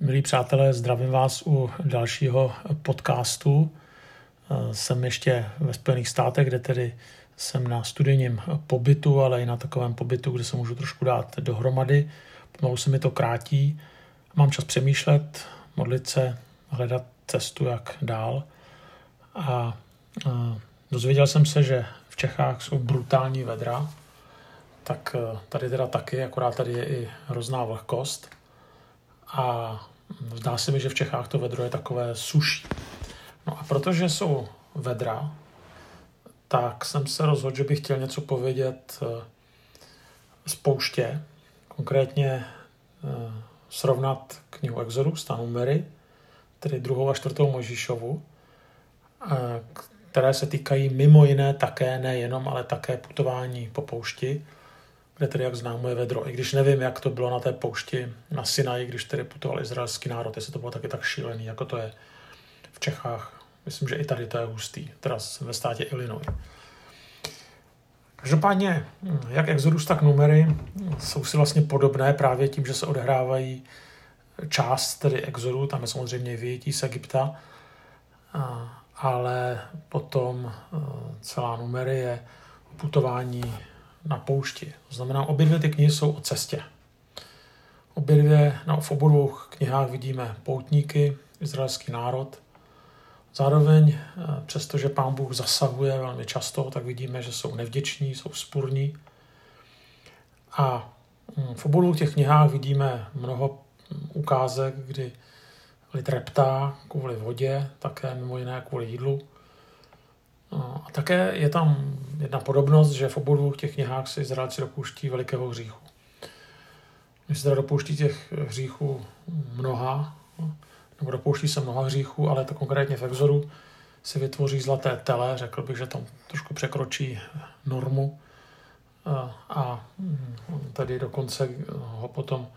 Milí přátelé, zdravím vás u dalšího podcastu. Jsem ještě ve Spojených státech, kde tedy jsem na studijním pobytu, ale i na takovém pobytu, kde se můžu trošku dát dohromady. Pomalu se mi to krátí. Mám čas přemýšlet, modlit se, hledat cestu, jak dál. A, dozvěděl jsem se, že v Čechách jsou brutální vedra, tak tady teda taky, akorát tady je i hrozná vlhkost a zdá se mi, že v Čechách to vedro je takové suší. No a protože jsou vedra, tak jsem se rozhodl, že bych chtěl něco povědět eh, z pouště, konkrétně eh, srovnat knihu Exodus, ta numery, tedy druhou a čtvrtou Možíšovu, eh, které se týkají mimo jiné také, nejenom, ale také putování po poušti, kde jak známo, je vedro. I když nevím, jak to bylo na té poušti na Sinaji, když tedy putoval izraelský národ, jestli to bylo taky tak šílený, jako to je v Čechách. Myslím, že i tady to je hustý, teda ve státě Illinois. Každopádně, jak Exodus, tak numery jsou si vlastně podobné právě tím, že se odehrávají část tedy Exodu, tam je samozřejmě vyjetí z Egypta, ale potom e, celá numery je putování na poušti. To znamená, obě dvě ty knihy jsou o cestě. Obě dvě, no, v obou dvou knihách vidíme poutníky, izraelský národ. Zároveň, eh, přestože pán Bůh zasahuje velmi často, tak vidíme, že jsou nevděční, jsou spurní. A hm, v obou těch knihách vidíme mnoho ukázek, kdy lid reptá kvůli vodě, také mimo jiné kvůli jídlu. No, a také je tam jedna podobnost, že v obou dvou těch knihách se Izraelci dopouští velikého hříchu. Když se teda dopouští těch hříchů mnoha, nebo dopouští se mnoha hříchů, ale to konkrétně v Exodu si vytvoří zlaté tele, řekl bych, že tam trošku překročí normu a hm, tady dokonce ho potom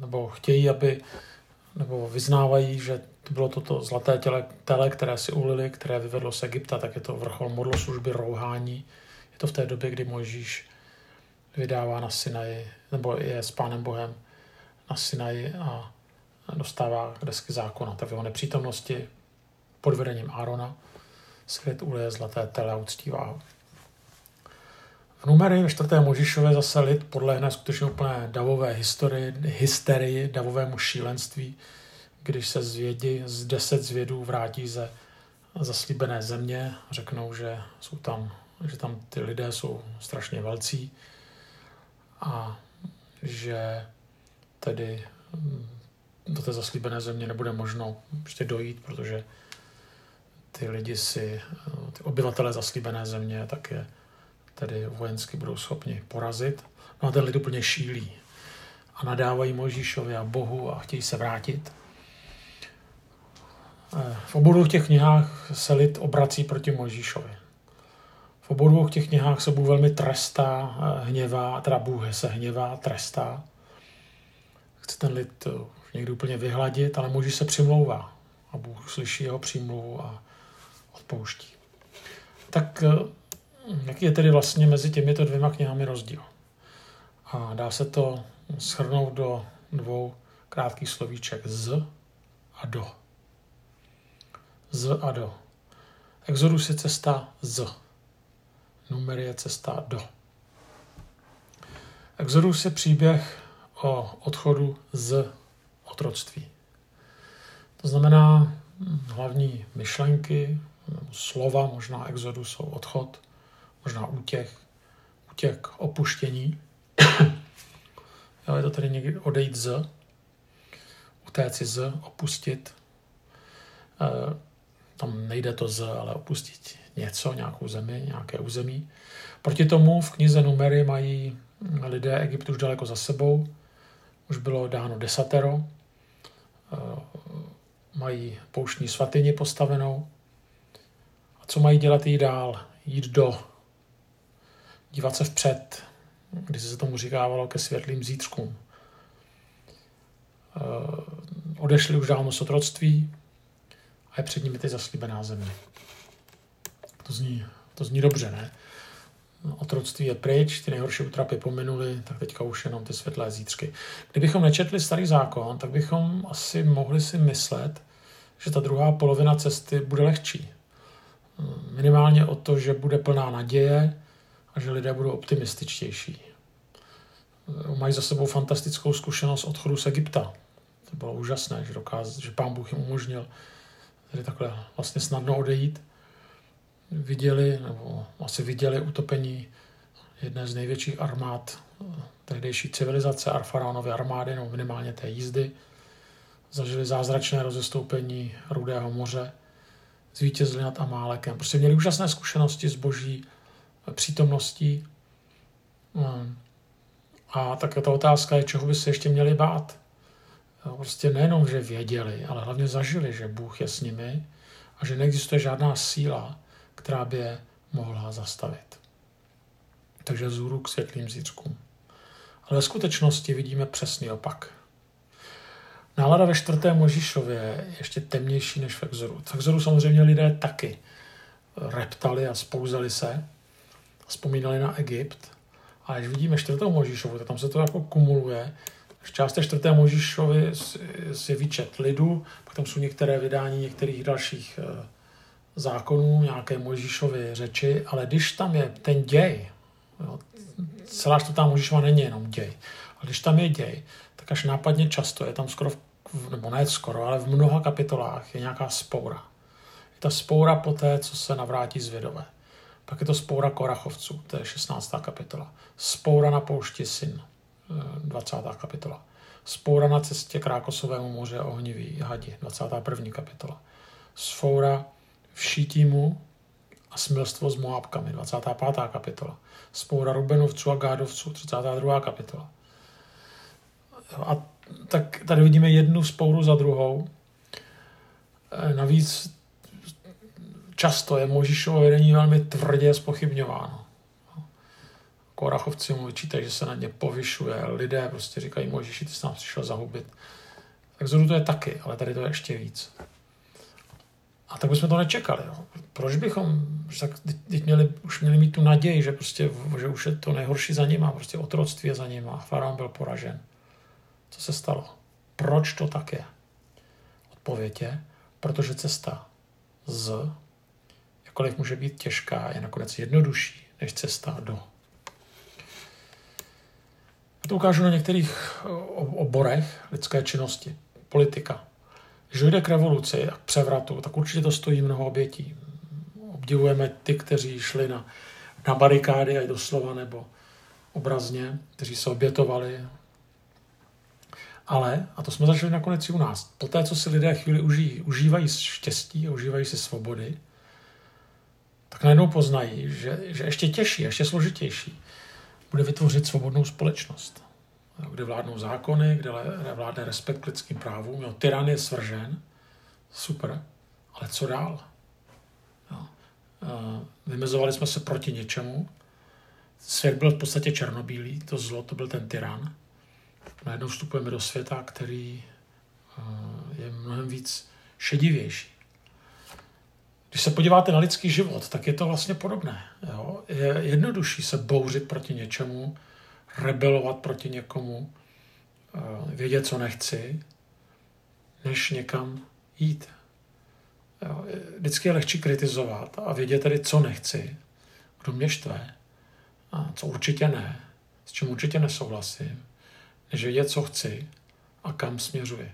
nebo chtějí, aby nebo vyznávají, že to bylo toto zlaté těle, tele, které si ulili, které vyvedlo z Egypta, tak je to vrchol modloslužby, rouhání. Je to v té době, kdy Mojžíš vydává na Sinaji, nebo je s Pánem Bohem na Sinaji a dostává desky zákona. Tak v jeho nepřítomnosti pod vedením Árona svět ulije zlaté tele a uctívá ho. V numery ve čtvrté Možišově zase lid podlehne skutečně úplné davové historii, hysterii, davovému šílenství, když se zvědi z deset zvědů vrátí ze zaslíbené země, řeknou, že jsou tam, že tam ty lidé jsou strašně velcí a že tedy mm, do té zaslíbené země nebude možno ještě dojít, protože ty lidi si, ty obyvatele zaslíbené země, tak je tedy vojensky budou schopni porazit. No a ten lid úplně šílí a nadávají Mojžíšovi a Bohu a chtějí se vrátit. Eh, v obou těch knihách se lid obrací proti Mojžíšovi. V obou těch knihách se Bůh velmi trestá, eh, hněvá, teda Bůh se hněvá, trestá. Chce ten lid eh, někdy úplně vyhladit, ale Mojžíš se přimlouvá a Bůh slyší jeho přímluvu a odpouští. Tak jaký je tedy vlastně mezi těmito dvěma knihami rozdíl? A dá se to shrnout do dvou krátkých slovíček z a do z a do. Exodus je cesta z. Numer je cesta do. Exodus je příběh o odchodu z otroctví. To znamená hm, hlavní myšlenky, slova, možná exodus jsou odchod, možná útěk, útěk, opuštění. jo, je to tedy někdy odejít z, utéci z, opustit. Eh, tam nejde to z, ale opustit něco, nějakou zemi, nějaké území. Proti tomu v knize Numery mají lidé Egyptu už daleko za sebou, už bylo dáno desatero, eh, mají pouštní svatyni postavenou. A co mají dělat jí dál? Jít do, dívat se vpřed, když se tomu říkávalo ke světlým zítřkům. Eh, odešli už dávno z otroctví, je před nimi ty zaslíbená země. To zní, to zní dobře, ne? otroctví je pryč, ty nejhorší utrapy pominuli, tak teďka už jenom ty světlé zítřky. Kdybychom nečetli starý zákon, tak bychom asi mohli si myslet, že ta druhá polovina cesty bude lehčí. Minimálně o to, že bude plná naděje a že lidé budou optimističtější. Mají za sebou fantastickou zkušenost odchodu z Egypta. To bylo úžasné, že, dokáz, že pán Bůh jim umožnil tady takhle vlastně snadno odejít viděli, nebo asi viděli utopení jedné z největších armád eh, tehdejší civilizace, Arfaraonovy armády, nebo minimálně té jízdy. Zažili zázračné rozestoupení Rudého moře, zvítězili nad Amálekem. Prostě měli úžasné zkušenosti s boží eh, přítomností. Hmm. A tak ta otázka je, čeho by se ještě měli bát. Prostě nejenom, že věděli, ale hlavně zažili, že Bůh je s nimi a že neexistuje žádná síla, která by je mohla zastavit. Takže vzhůru k světlým zítřkům. Ale ve skutečnosti vidíme přesný opak. Nálada ve čtvrté Možíšově je ještě temnější než v Exoru. V Exoru samozřejmě lidé taky reptali a spouzali se, vzpomínali na Egypt. A když vidíme čtvrtou Možíšovu, tak tam se to jako kumuluje. V části čtvrté Možíšovi je výčet lidu, pak tam jsou některé vydání některých dalších eh, zákonů, nějaké Mojžíšovy řeči, ale když tam je ten děj, jo, celá čtvrtá Mojžíšova není jenom děj, ale když tam je děj, tak až nápadně často je tam skoro, nebo ne skoro, ale v mnoha kapitolách je nějaká spoura. Je ta spoura po té, co se navrátí z Vědové. Pak je to spoura Korachovců, to je 16. kapitola. Spoura na poušti Syn, 20. kapitola. Spoura na cestě k Rákosovému moře ohnivý hadi, 21. kapitola. Spoura v Šítímu a smilstvo s Moabkami, 25. kapitola. Spoura Rubenovců a Gádovců, 32. kapitola. A tak tady vidíme jednu spouru za druhou. E, navíc často je Možíšovo vedení velmi tvrdě spochybňováno. Korachovci mu vyčítají, že se na ně povyšuje. Lidé prostě říkají, Možíši, ty jsi nám přišel zahubit. Tak to je taky, ale tady to je ještě víc. A tak bychom to nečekali. Jo. Proč bychom, tak teď měli, už měli mít tu naději, že, prostě, že už je to nejhorší za nima, prostě otroctví je za nima. Faraon byl poražen. Co se stalo? Proč to tak je? Odpověď je, protože cesta z, jakkoliv může být těžká, je nakonec jednodušší než cesta do. To ukážu na některých oborech lidské činnosti. Politika, když dojde k revoluci a k převratu, tak určitě to stojí mnoho obětí. Obdivujeme ty, kteří šli na, na barikády, ať doslova nebo obrazně, kteří se obětovali. Ale, a to jsme začali nakonec i u nás, po té, co si lidé chvíli užijí, užívají štěstí a užívají si svobody, tak najednou poznají, že, že ještě těžší, ještě složitější bude vytvořit svobodnou společnost kde vládnou zákony, kde vládne respekt k lidským právům. Jo, tyran je svržen, super, ale co dál? Jo. Vymezovali jsme se proti něčemu, svět byl v podstatě černobílý, to zlo, to byl ten tyran. Najednou vstupujeme do světa, který je mnohem víc šedivější. Když se podíváte na lidský život, tak je to vlastně podobné. Jo? Je jednodušší se bouřit proti něčemu, rebelovat proti někomu, eh, vědět, co nechci, než někam jít. Vždycky je lehčí kritizovat a vědět tedy, co nechci, kdo mě štve, a co určitě ne, s čím určitě nesouhlasím, než vědět, co chci a kam směřuji.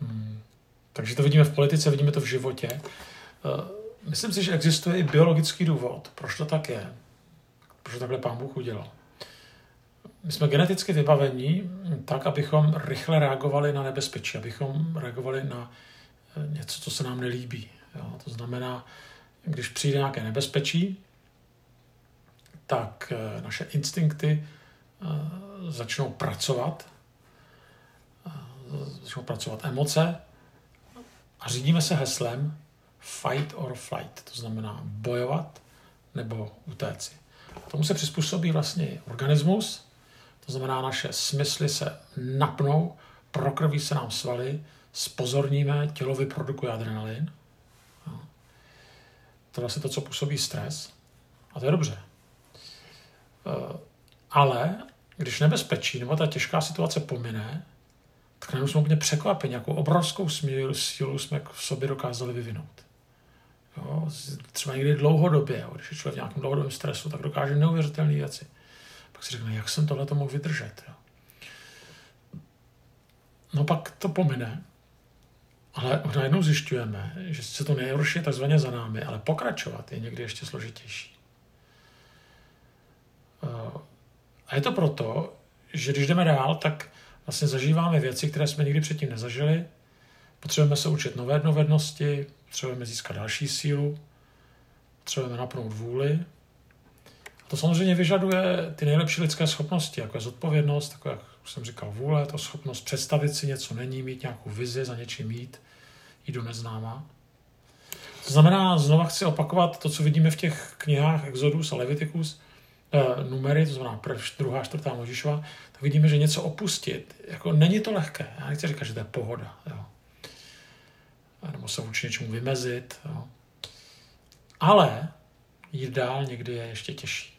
Hmm. Takže to vidíme v politice, vidíme to v životě. Eh, myslím si, že existuje i biologický důvod, proč to tak je protože takhle pán Bůh udělal. My jsme geneticky vybavení tak, abychom rychle reagovali na nebezpečí, abychom reagovali na eh, něco, co se nám nelíbí. Jo? To znamená, když přijde nějaké nebezpečí, tak eh, naše instinkty začnou pracovat, začnou pracovat emoce a řídíme se heslem fight or flight, to znamená bojovat nebo utéci. Tomu se přizpůsobí vlastně organismus, to znamená, naše smysly se napnou, prokrví se nám svaly, spozorníme, tělo vyprodukuje adrenalin. To je vlastně to, co působí stres. A to je dobře. Eh, ale když nebezpečí nebo ta těžká situace pomine, tak najednou jsme úplně překvapeni, jakou obrovskou smíru, sílu jsme v sobě dokázali vyvinout. Jo, třeba někdy dlouhodobě, jo, když je člověk v nějakém dlouhodobém stresu, tak dokáže neuvěřitelné věci. Pak si řekne, jak jsem tohle to mohl vydržet. Jo. No pak to pomine, ale najednou zjišťujeme, že se to nejhorší je takzvaně za námi, ale pokračovat je někdy ještě složitější. Eh, a je to proto, že když jdeme dál, tak vlastně zažíváme věci, které jsme nikdy předtím nezažili. Potřebujeme se učit nové dovednosti, potřebujeme získat další sílu, potřebujeme napnout vůli. A to samozřejmě vyžaduje ty nejlepší lidské schopnosti, jako je zodpovědnost, jako jak jsem říkal, vůle, to schopnost představit si něco není, mít nějakou vizi, za něčím jít, jít do neznáma. To znamená, znova chci opakovat to, co vidíme v těch knihách Exodus a Leviticus, uh, numery, to znamená prv, druhá, čtvrtá Možišova, tak vidíme, že něco opustit, jako není to lehké. Já nechci říkat, že to je pohoda. Jo. Nebo se vůči něčemu vymezit. Jo. Ale jít dál někdy je ještě těžší.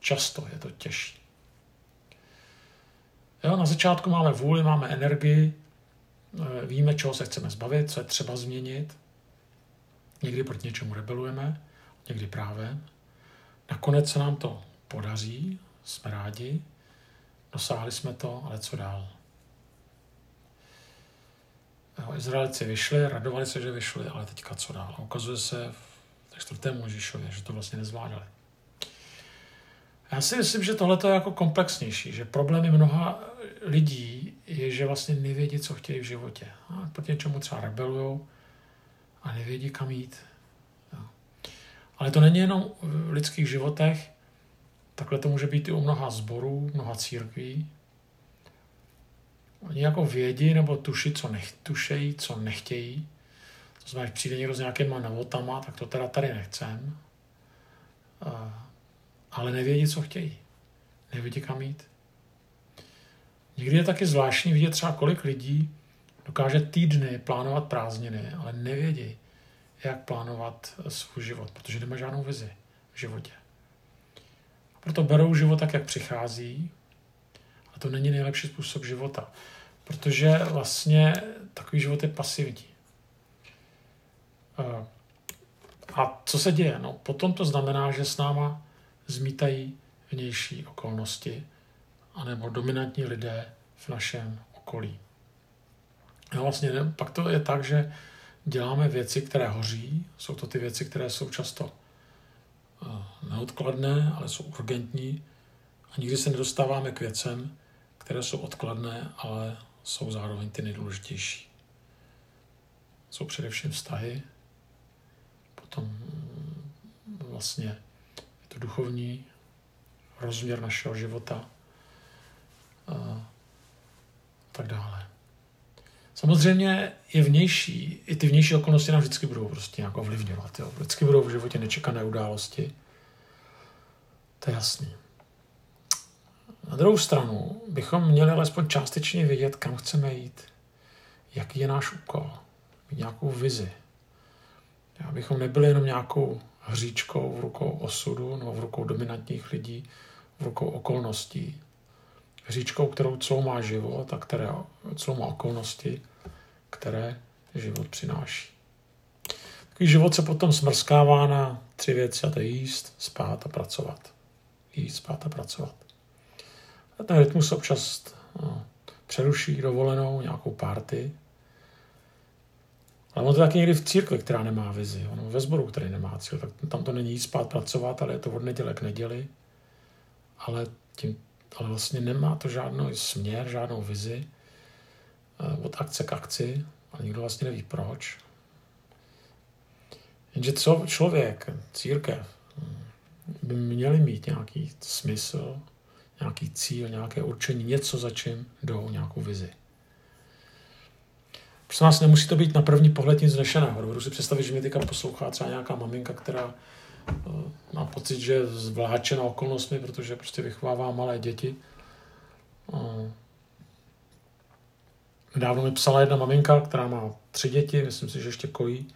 Často je to těžší. Jo, na začátku máme vůli, máme energii, eh, víme, čeho se chceme zbavit, co je třeba změnit. Někdy proti něčemu rebelujeme, někdy právě. Nakonec se nám to podaří, jsme rádi, dosáhli jsme to, ale co dál? Izraelci vyšli, radovali se, že vyšli, ale teďka co dál? A ukazuje se v čtvrtém Možišově, že to vlastně nezvládali. Já si myslím, že tohle je jako komplexnější, že problémy mnoha lidí je, že vlastně nevědí, co chtějí v životě. A proti něčemu třeba rebelují a nevědí, kam jít. Ale to není jenom v lidských životech, takhle to může být i u mnoha zborů, mnoha církví. Oni jako vědí nebo tuší, co nech, tušejí, co nechtějí. To znamená, že přijde někdo s nějakýma novotama, tak to teda tady nechcem. Ale nevědí, co chtějí. Nevědí, kam jít. Někdy je taky zvláštní vidět třeba, kolik lidí dokáže týdny plánovat prázdniny, ale nevědí, jak plánovat svůj život, protože nemá žádnou vizi v životě. Proto berou život tak, jak přichází, a to není nejlepší způsob života, protože vlastně takový život je pasivní. A co se děje? No, potom to znamená, že s náma zmítají vnější okolnosti, anebo dominantní lidé v našem okolí. A vlastně pak to je tak, že děláme věci, které hoří. Jsou to ty věci, které jsou často eh, neodkladné, ale jsou urgentní. A nikdy se nedostáváme k věcem, které jsou odkladné, ale jsou zároveň ty nejdůležitější. Jsou především vztahy, potom mm, vlastně je to duchovní rozměr našeho života a tak dále. Samozřejmě je vnější, i ty vnější okolnosti nám vždycky budou prostě nějak ovlivňovat. Jo. Vždycky budou v životě nečekané události. To je jasný. Na druhou stranu bychom měli alespoň částečně vědět, kam chceme jít, jaký je náš úkol, mít nějakou vizi. Abychom nebyli jenom nějakou hříčkou v rukou osudu nebo v rukou dominantních lidí, v rukou okolností. Hříčkou, kterou celou má život a které, celou má okolnosti, které život přináší. Takový život se potom smrskává na tři věci, a to je jíst, spát a pracovat. Jíst, spát a pracovat. A ten rytmus občas no, přeruší dovolenou, nějakou party, ale ono to taky někdy v církvi, která nemá vizi. Ono ve sboru, který nemá cíl, tak tam to není spát, pracovat, ale je to od neděle k neděli. Ale, tím, ale vlastně nemá to žádný směr, žádnou vizi eh, od akce k akci a nikdo vlastně neví proč. Jenže co člověk, církev, by měli mít nějaký smysl, nějaký cíl, nějaké určení, něco za čím jdou, nějakou vizi. Prosím vás, nemusí to být na první pohled nic znešeného. Dovedu si představit, že mě teďka poslouchá třeba nějaká maminka, která uh, má pocit, že je zvláčena okolnostmi, protože prostě vychovává malé děti. Uh, nedávno mi psala jedna maminka, která má tři děti, myslím si, že ještě kojí,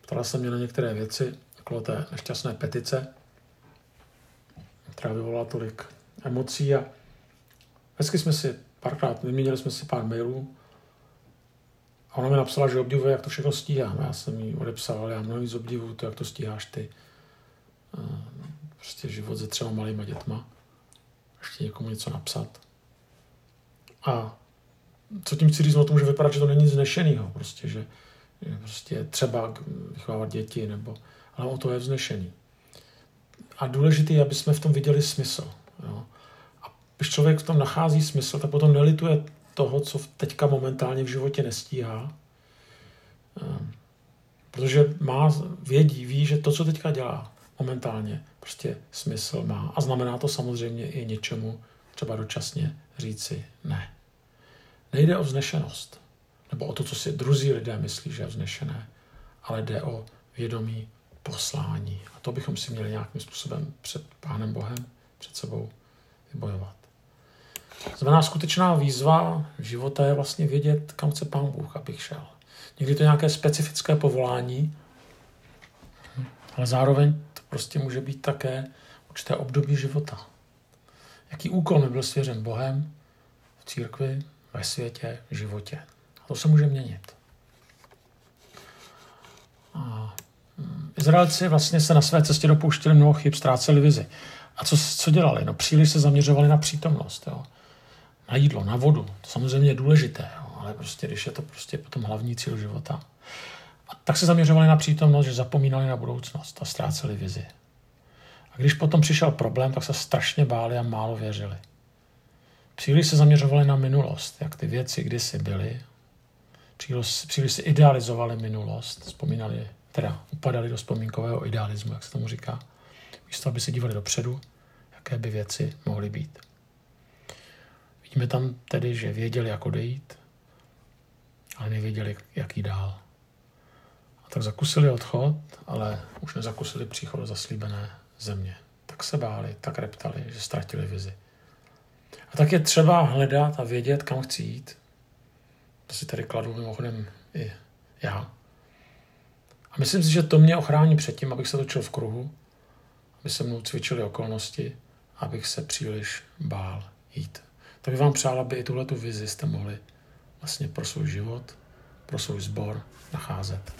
ptala se mě na některé věci okolo té nešťastné petice, která vyvolala tolik emocí a hezky jsme si párkrát, vyměnili jsme si pár mailů a ona mi napsala, že obdivuje, jak to všechno stíhám. Já jsem jí odepsal, já mnohem víc obdivuju to, jak to stíháš ty. Prostě život se třeba malýma dětma. Ještě někomu něco napsat. A co tím chci říct, no to může vypadat, že to není znešenýho, prostě, že, že prostě třeba vychovávat děti, nebo, ale o to je vznešený. A důležité je, aby jsme v tom viděli smysl. Jo. A když člověk v tom nachází smysl, tak potom nelituje toho, co teďka momentálně v životě nestíhá, ehm, protože má, vědí, ví, že to, co teďka dělá momentálně, prostě smysl má. A znamená to samozřejmě i něčemu třeba dočasně říci ne. Nejde o vznešenost, nebo o to, co si druzí lidé myslí, že je vznešené, ale jde o vědomí poslání. A to bychom si měli nějakým způsobem před Pánem Bohem, před sebou vybojovat. Znamená, skutečná výzva života je vlastně vědět, kam chce Pán Bůh, abych šel. Někdy to je nějaké specifické povolání, ale zároveň to prostě může být také určité období života. Jaký úkol mi byl svěřen Bohem v církvi, ve světě, v životě. A to se může měnit. A hm, Izraelci vlastně se na své cestě dopouštili mnoho chyb, ztráceli vizi. A co, co dělali? No příliš se zaměřovali na přítomnost. Jo na jídlo, na vodu. To samozřejmě je důležité, jo, ale prostě, když je to prostě potom hlavní cíl života. A tak se zaměřovali na přítomnost, že zapomínali na budoucnost a ztráceli vizi. A když potom přišel problém, tak se strašně báli a málo věřili. Příliš se zaměřovali na minulost, jak ty věci kdysi byly. Příliš, příliš si idealizovali minulost, vzpomínali, teda upadali do vzpomínkového idealismu, jak se tomu říká. Místo, aby se dívali dopředu, jaké by věci mohly být. Vidíme tam tedy, že věděli, jak odejít, ale nevěděli, jak jít dál. A tak zakusili odchod, ale už nezakusili příchod do zaslíbené země. Tak se báli, tak reptali, že ztratili vizi. A tak je třeba hledat a vědět, kam chci jít. To si tady kladu mimochodem i já. A myslím si, že to mě ochrání před tím, abych se točil v kruhu, aby se mnou cvičily okolnosti, abych se příliš bál jít tak bych vám přál, aby i tuhle tu vizi jste mohli vlastně pro svůj život, pro svůj sbor nacházet.